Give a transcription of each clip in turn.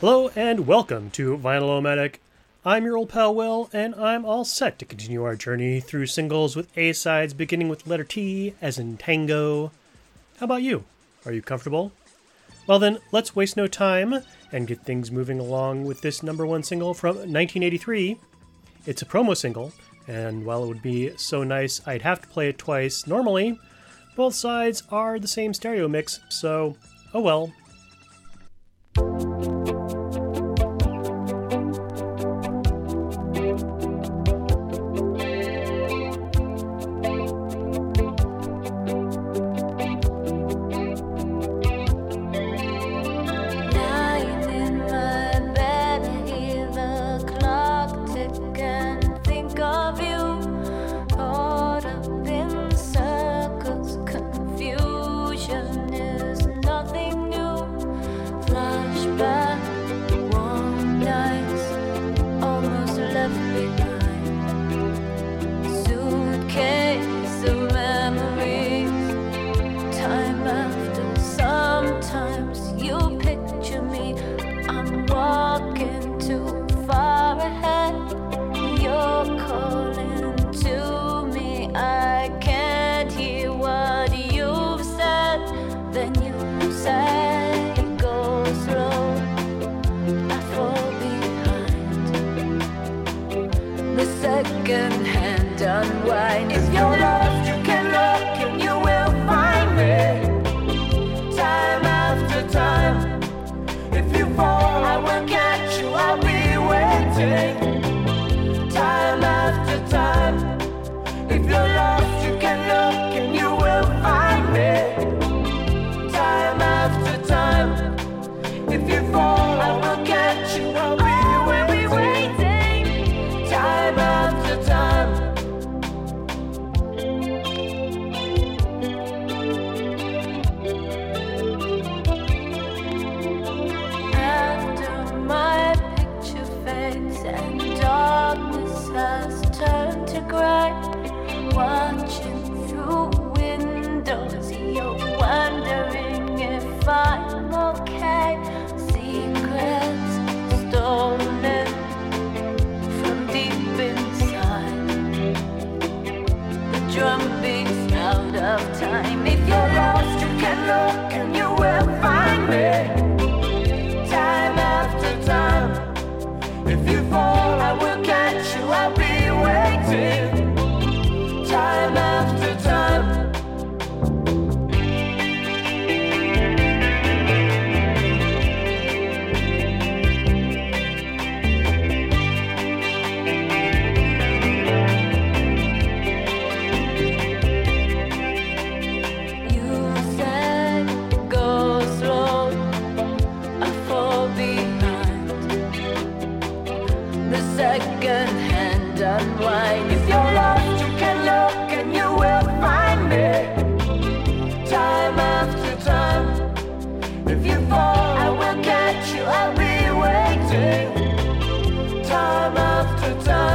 Hello and welcome to Vinyl-O-Matic. I'm your old pal Will, and I'm all set to continue our journey through singles with A sides beginning with letter T, as in tango. How about you? Are you comfortable? Well, then, let's waste no time and get things moving along with this number one single from 1983. It's a promo single, and while it would be so nice I'd have to play it twice, normally, both sides are the same stereo mix, so oh well. After time.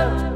love.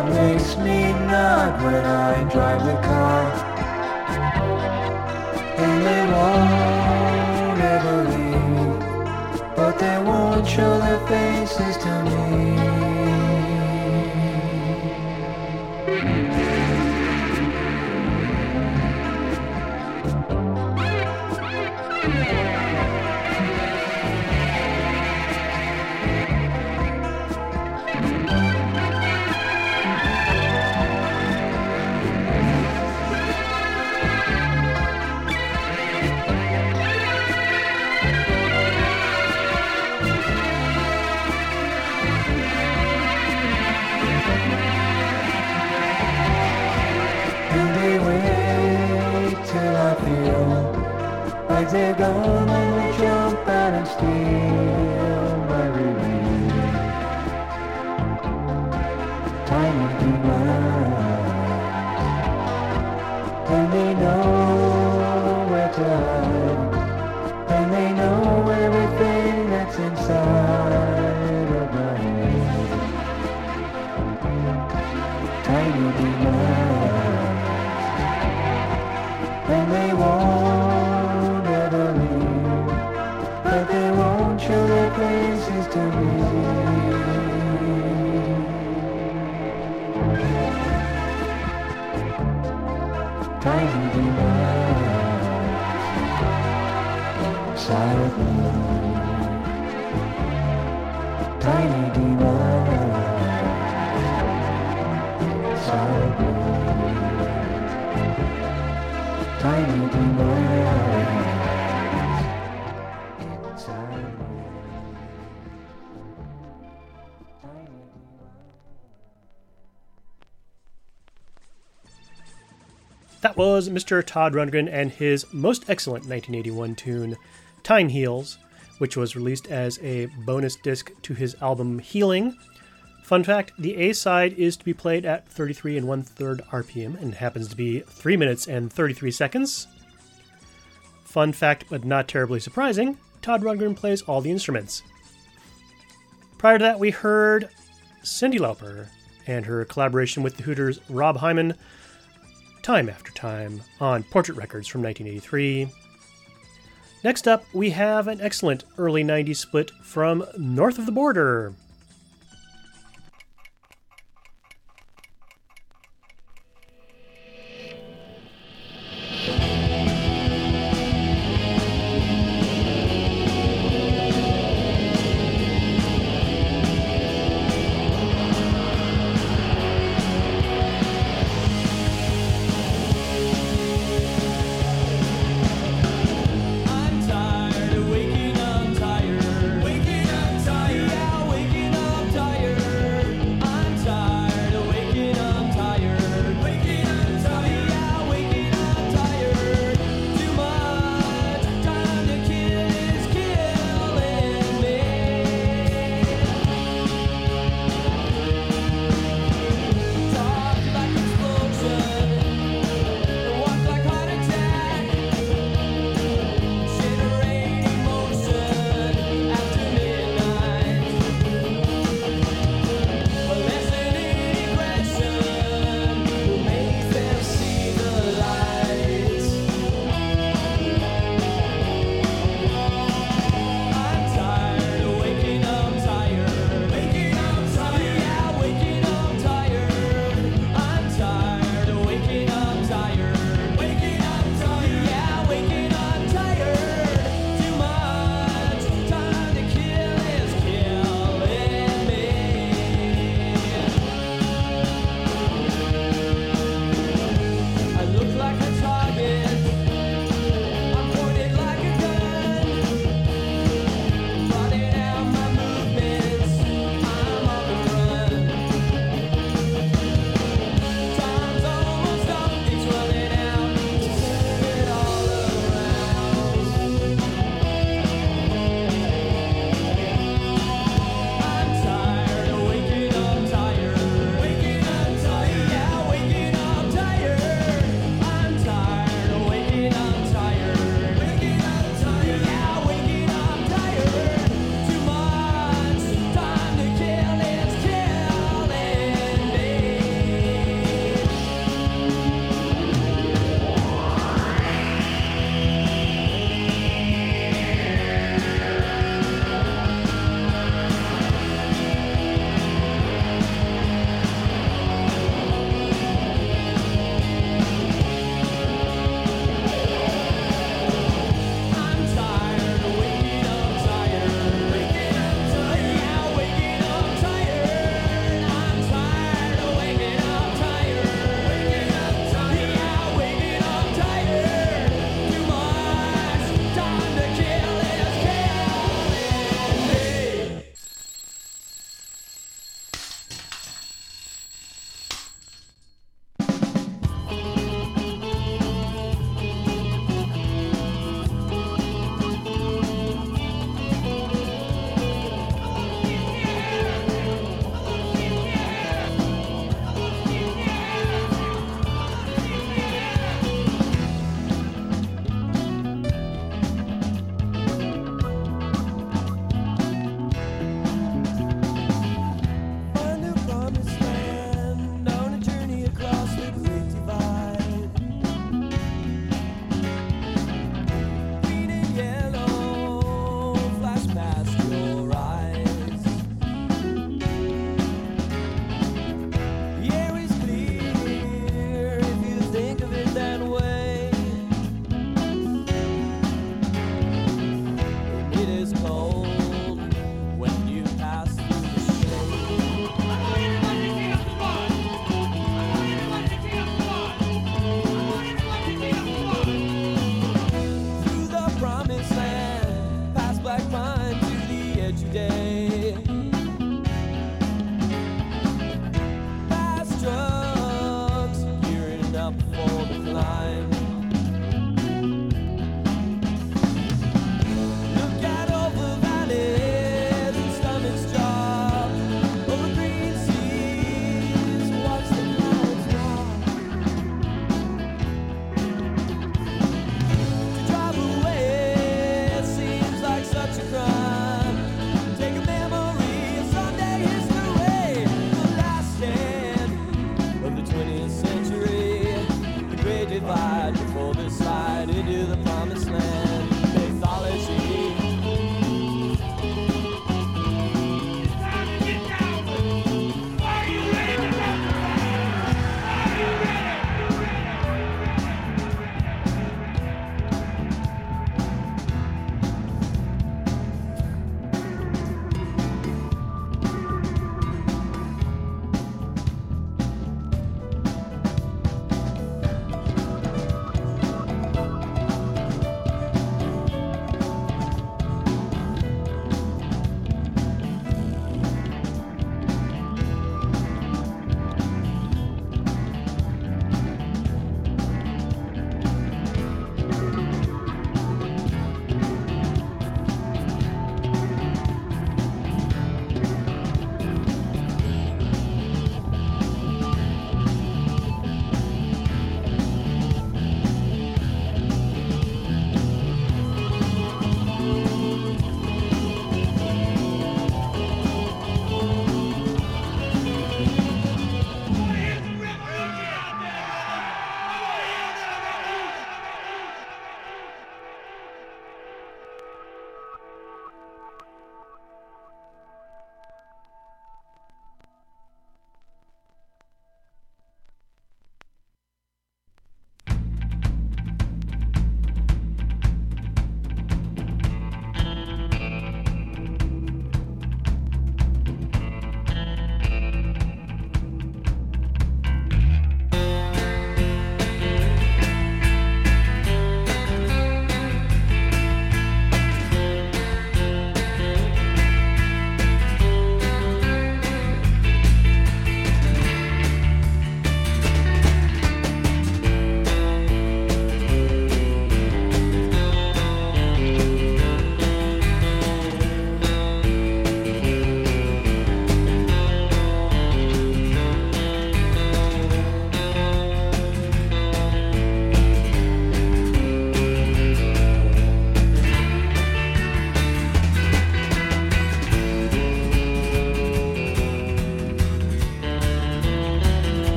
One makes me nod when I drive the car. And they won't ever leave, but they won't show their faces to me. Like That was Mr. Todd Rundgren and his most excellent 1981 tune, Time Heals, which was released as a bonus disc to his album Healing. Fun fact the A side is to be played at 33 and one third RPM and happens to be 3 minutes and 33 seconds. Fun fact, but not terribly surprising, Todd Rundgren plays all the instruments. Prior to that, we heard Cyndi Lauper and her collaboration with the Hooters Rob Hyman Time After Time on Portrait Records from 1983. Next up, we have an excellent early 90s split from North of the Border.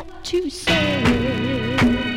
What to say.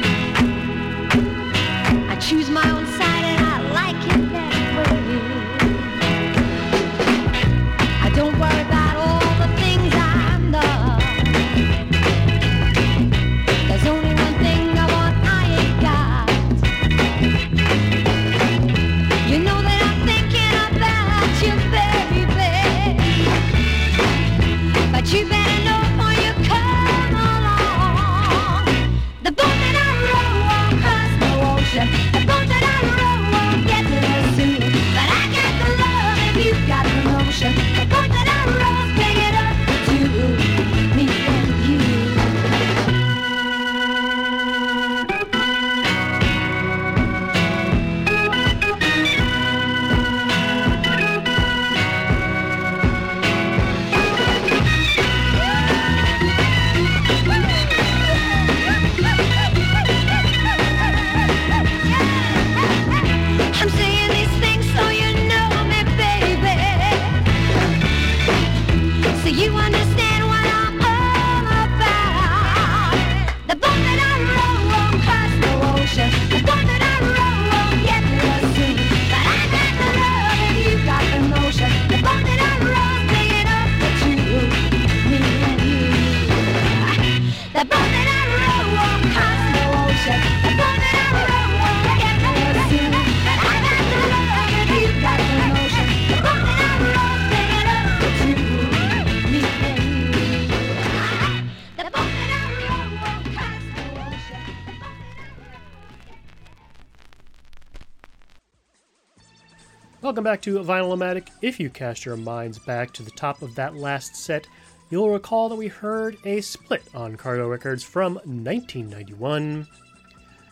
Welcome back to Vinyl-O-Matic. If you cast your minds back to the top of that last set, you'll recall that we heard a split on Cargo Records from 1991.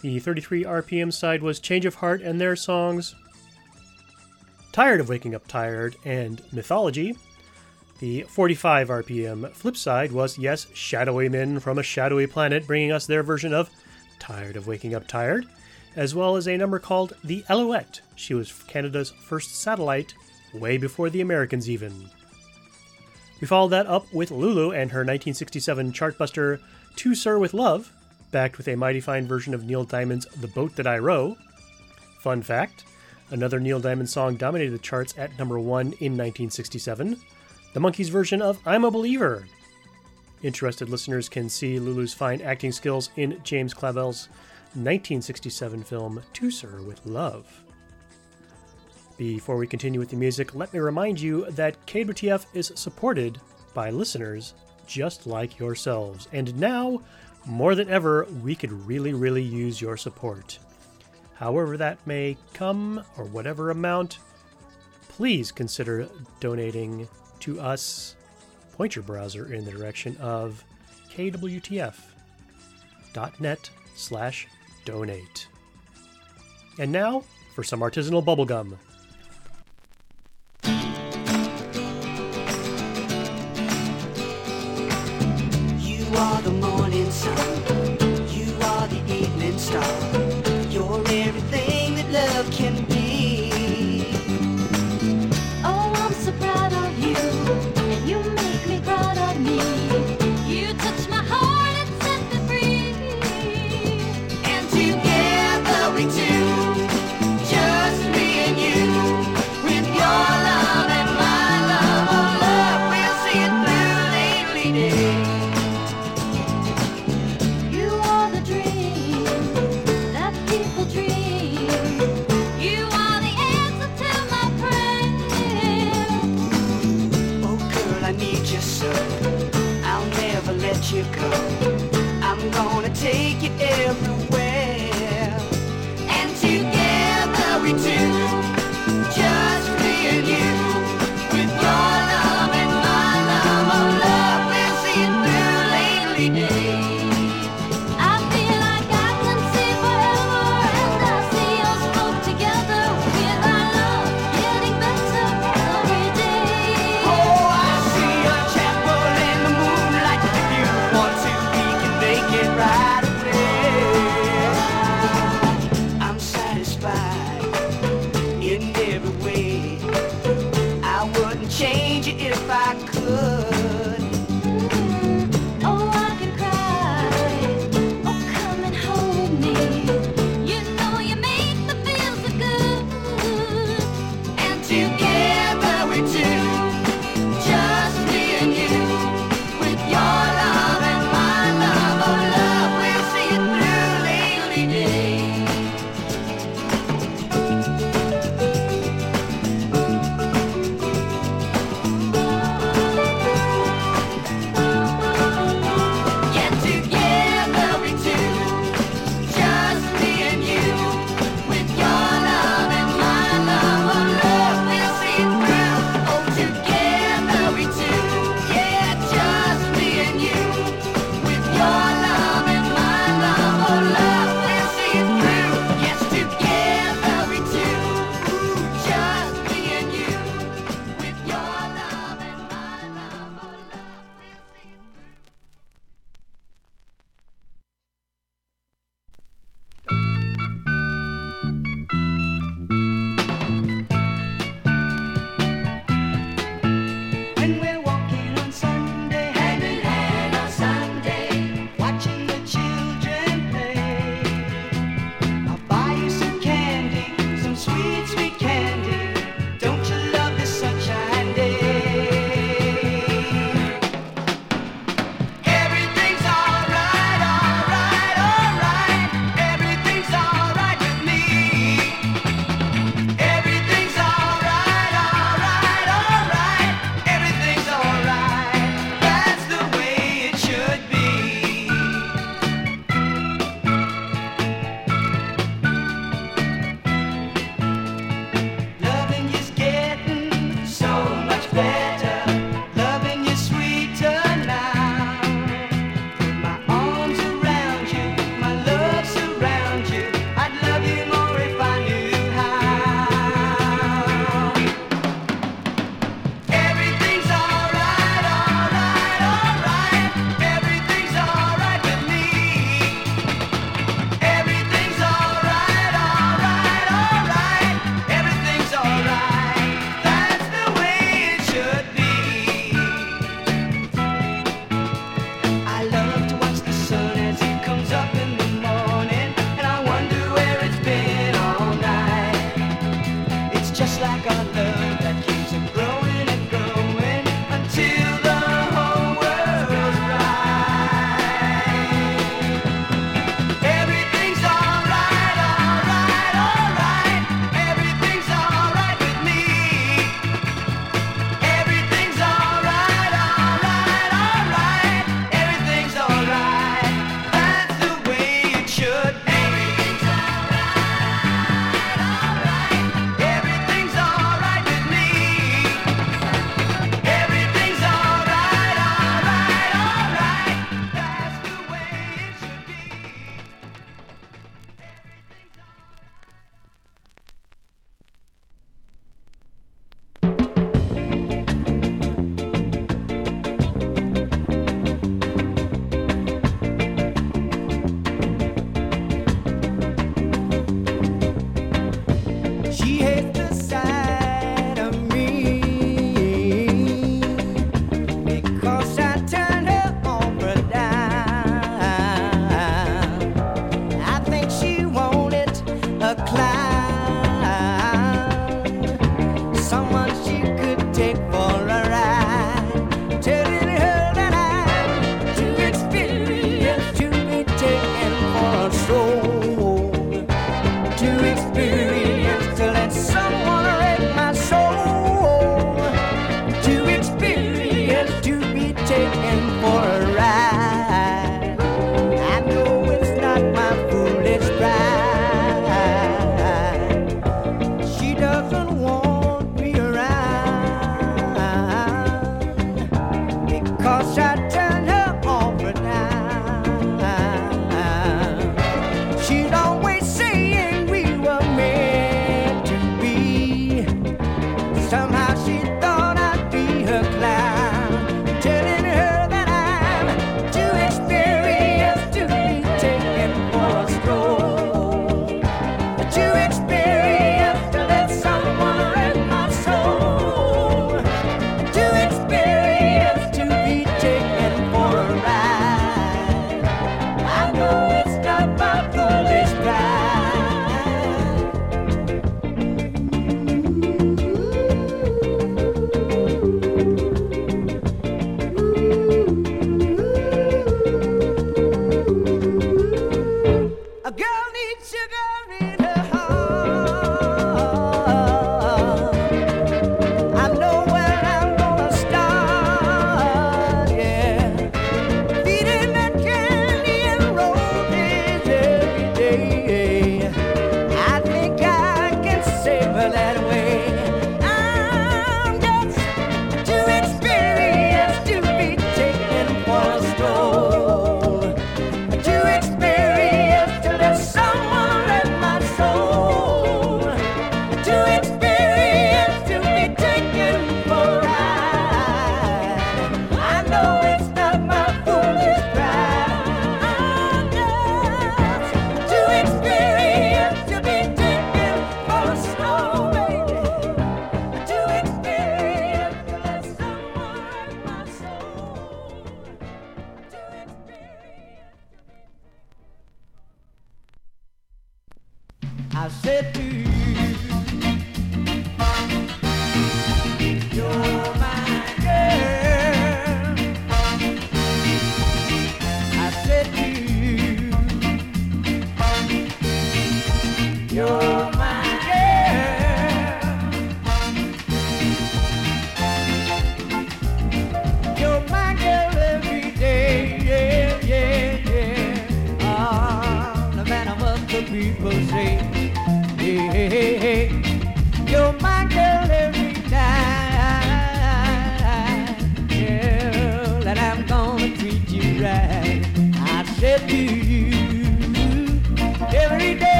The 33 RPM side was Change of Heart and their songs Tired of Waking Up Tired and Mythology. The 45 RPM flip side was, yes, Shadowy Men from a Shadowy Planet, bringing us their version of Tired of Waking Up Tired, as well as a number called The Alouette. She was Canada's first satellite, way before the Americans even. We followed that up with Lulu and her 1967 chartbuster To Sir with Love, backed with a mighty fine version of Neil Diamond's The Boat That I Row. Fun fact another Neil Diamond song dominated the charts at number one in 1967 the Monkees version of I'm a Believer. Interested listeners can see Lulu's fine acting skills in James Clavell's 1967 film To Sir with Love. Before we continue with the music, let me remind you that KWTF is supported by listeners just like yourselves. And now, more than ever, we could really, really use your support. However, that may come, or whatever amount, please consider donating to us. Point your browser in the direction of kwtf.net slash donate. And now for some artisanal bubblegum. You are the you everywhere.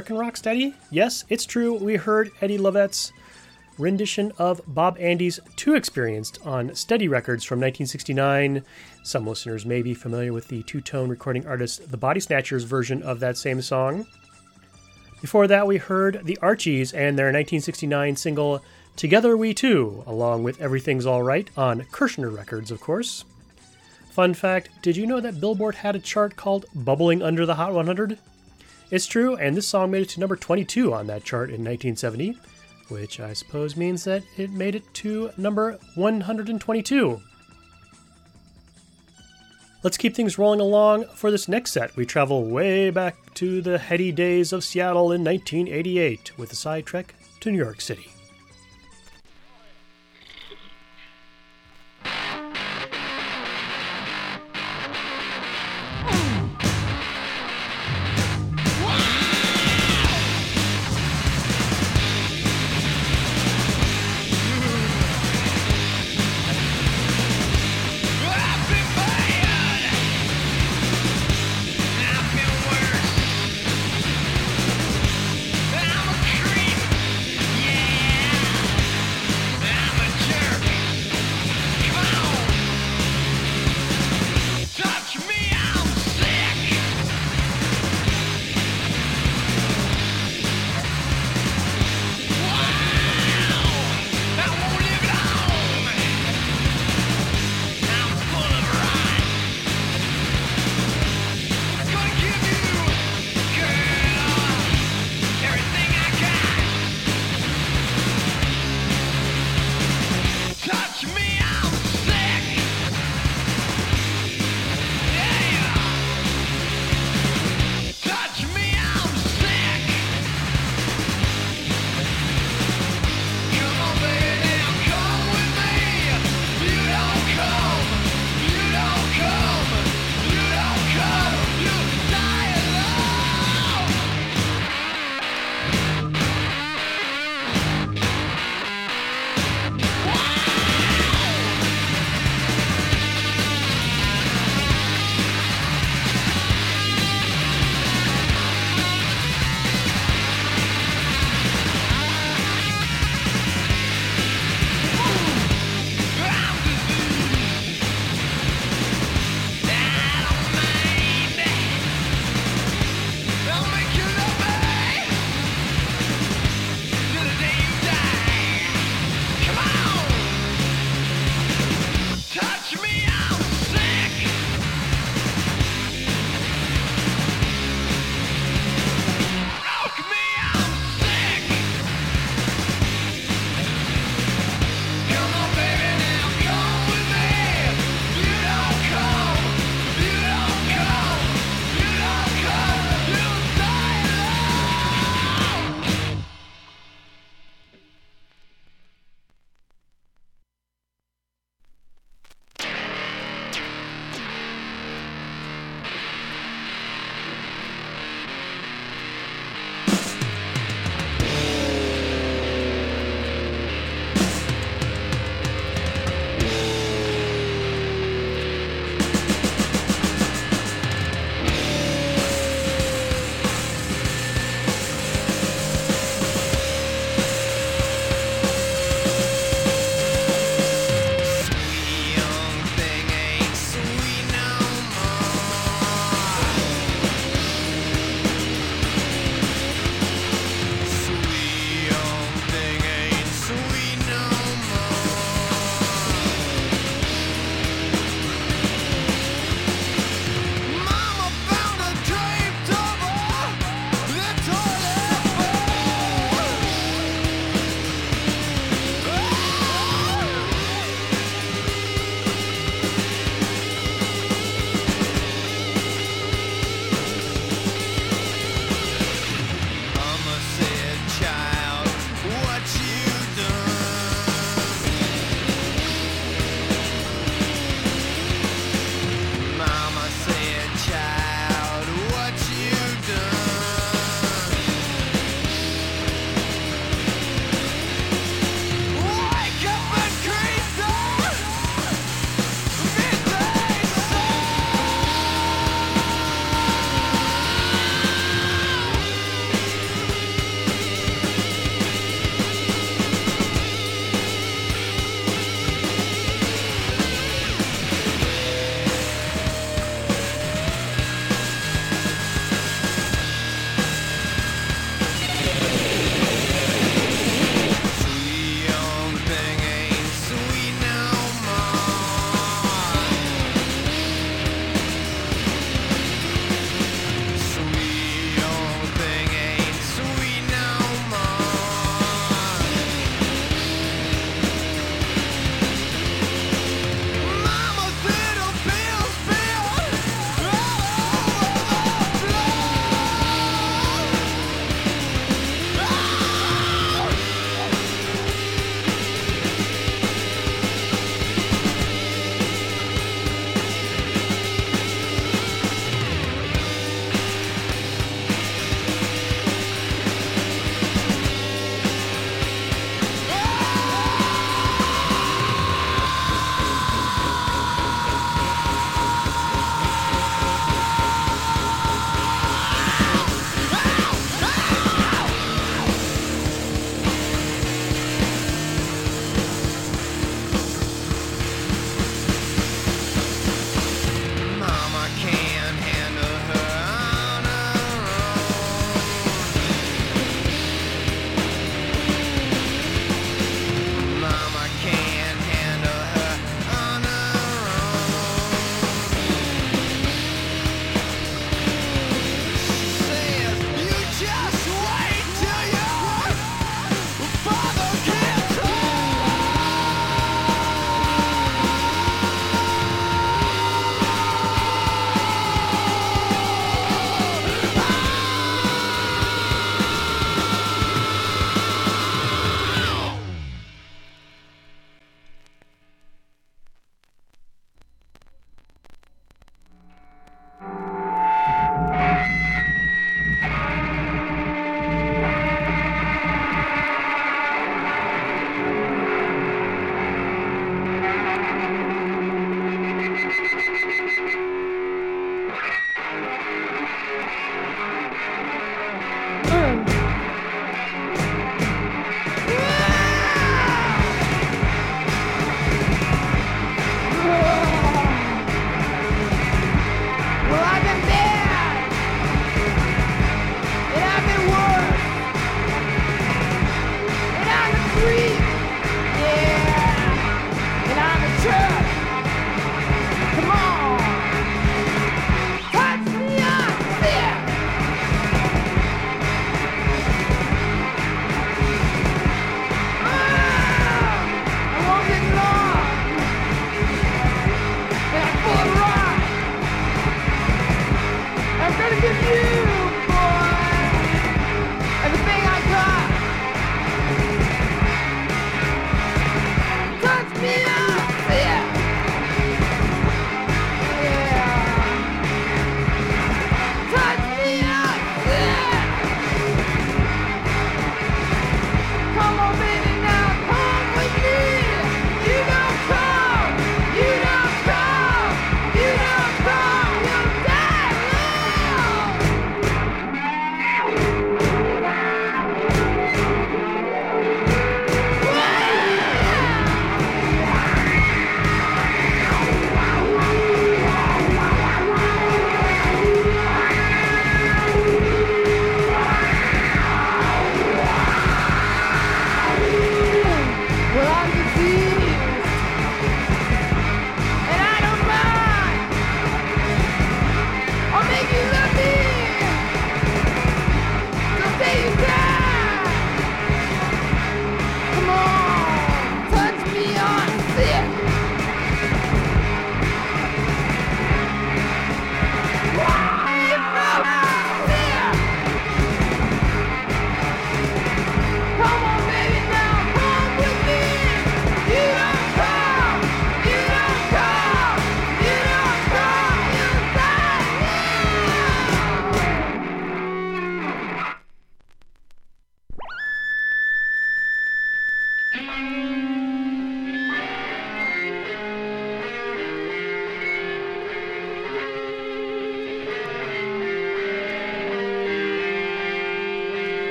American Rocksteady? Yes, it's true. We heard Eddie Lovette's rendition of Bob Andy's Too Experienced on Steady Records from 1969. Some listeners may be familiar with the two tone recording artist The Body Snatchers version of that same song. Before that, we heard the Archies and their 1969 single Together We Two, along with Everything's Alright on Kirshner Records, of course. Fun fact did you know that Billboard had a chart called Bubbling Under the Hot 100? It's true, and this song made it to number 22 on that chart in 1970, which I suppose means that it made it to number 122. Let's keep things rolling along. For this next set, we travel way back to the heady days of Seattle in 1988 with a side trek to New York City.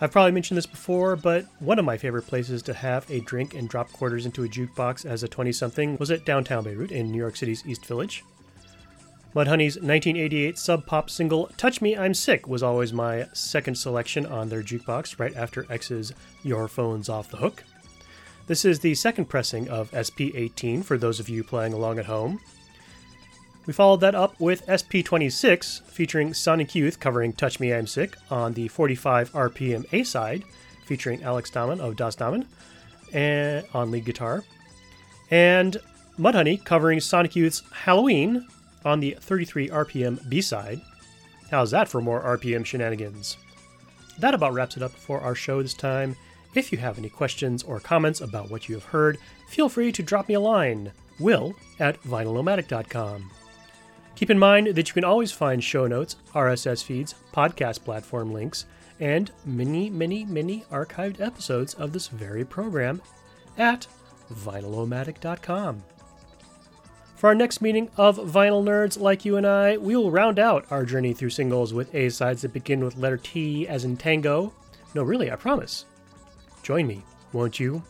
I've probably mentioned this before, but one of my favorite places to have a drink and drop quarters into a jukebox as a 20 something was at downtown Beirut in New York City's East Village. Mudhoney's 1988 sub pop single Touch Me, I'm Sick was always my second selection on their jukebox, right after X's Your Phone's Off the Hook. This is the second pressing of SP 18 for those of you playing along at home. We followed that up with SP 26 featuring Sonic Youth covering Touch Me, I'm Sick on the 45 RPM A side, featuring Alex Daman of Das Damen and, on lead guitar, and Mudhoney covering Sonic Youth's Halloween on the 33 RPM B side. How's that for more RPM shenanigans? That about wraps it up for our show this time. If you have any questions or comments about what you have heard, feel free to drop me a line, will at vinylomatic.com. Keep in mind that you can always find show notes, RSS feeds, podcast platform links, and many, many, many archived episodes of this very program at vinylomatic.com. For our next meeting of vinyl nerds like you and I, we will round out our journey through singles with A sides that begin with letter T as in tango. No, really, I promise. Join me, won't you?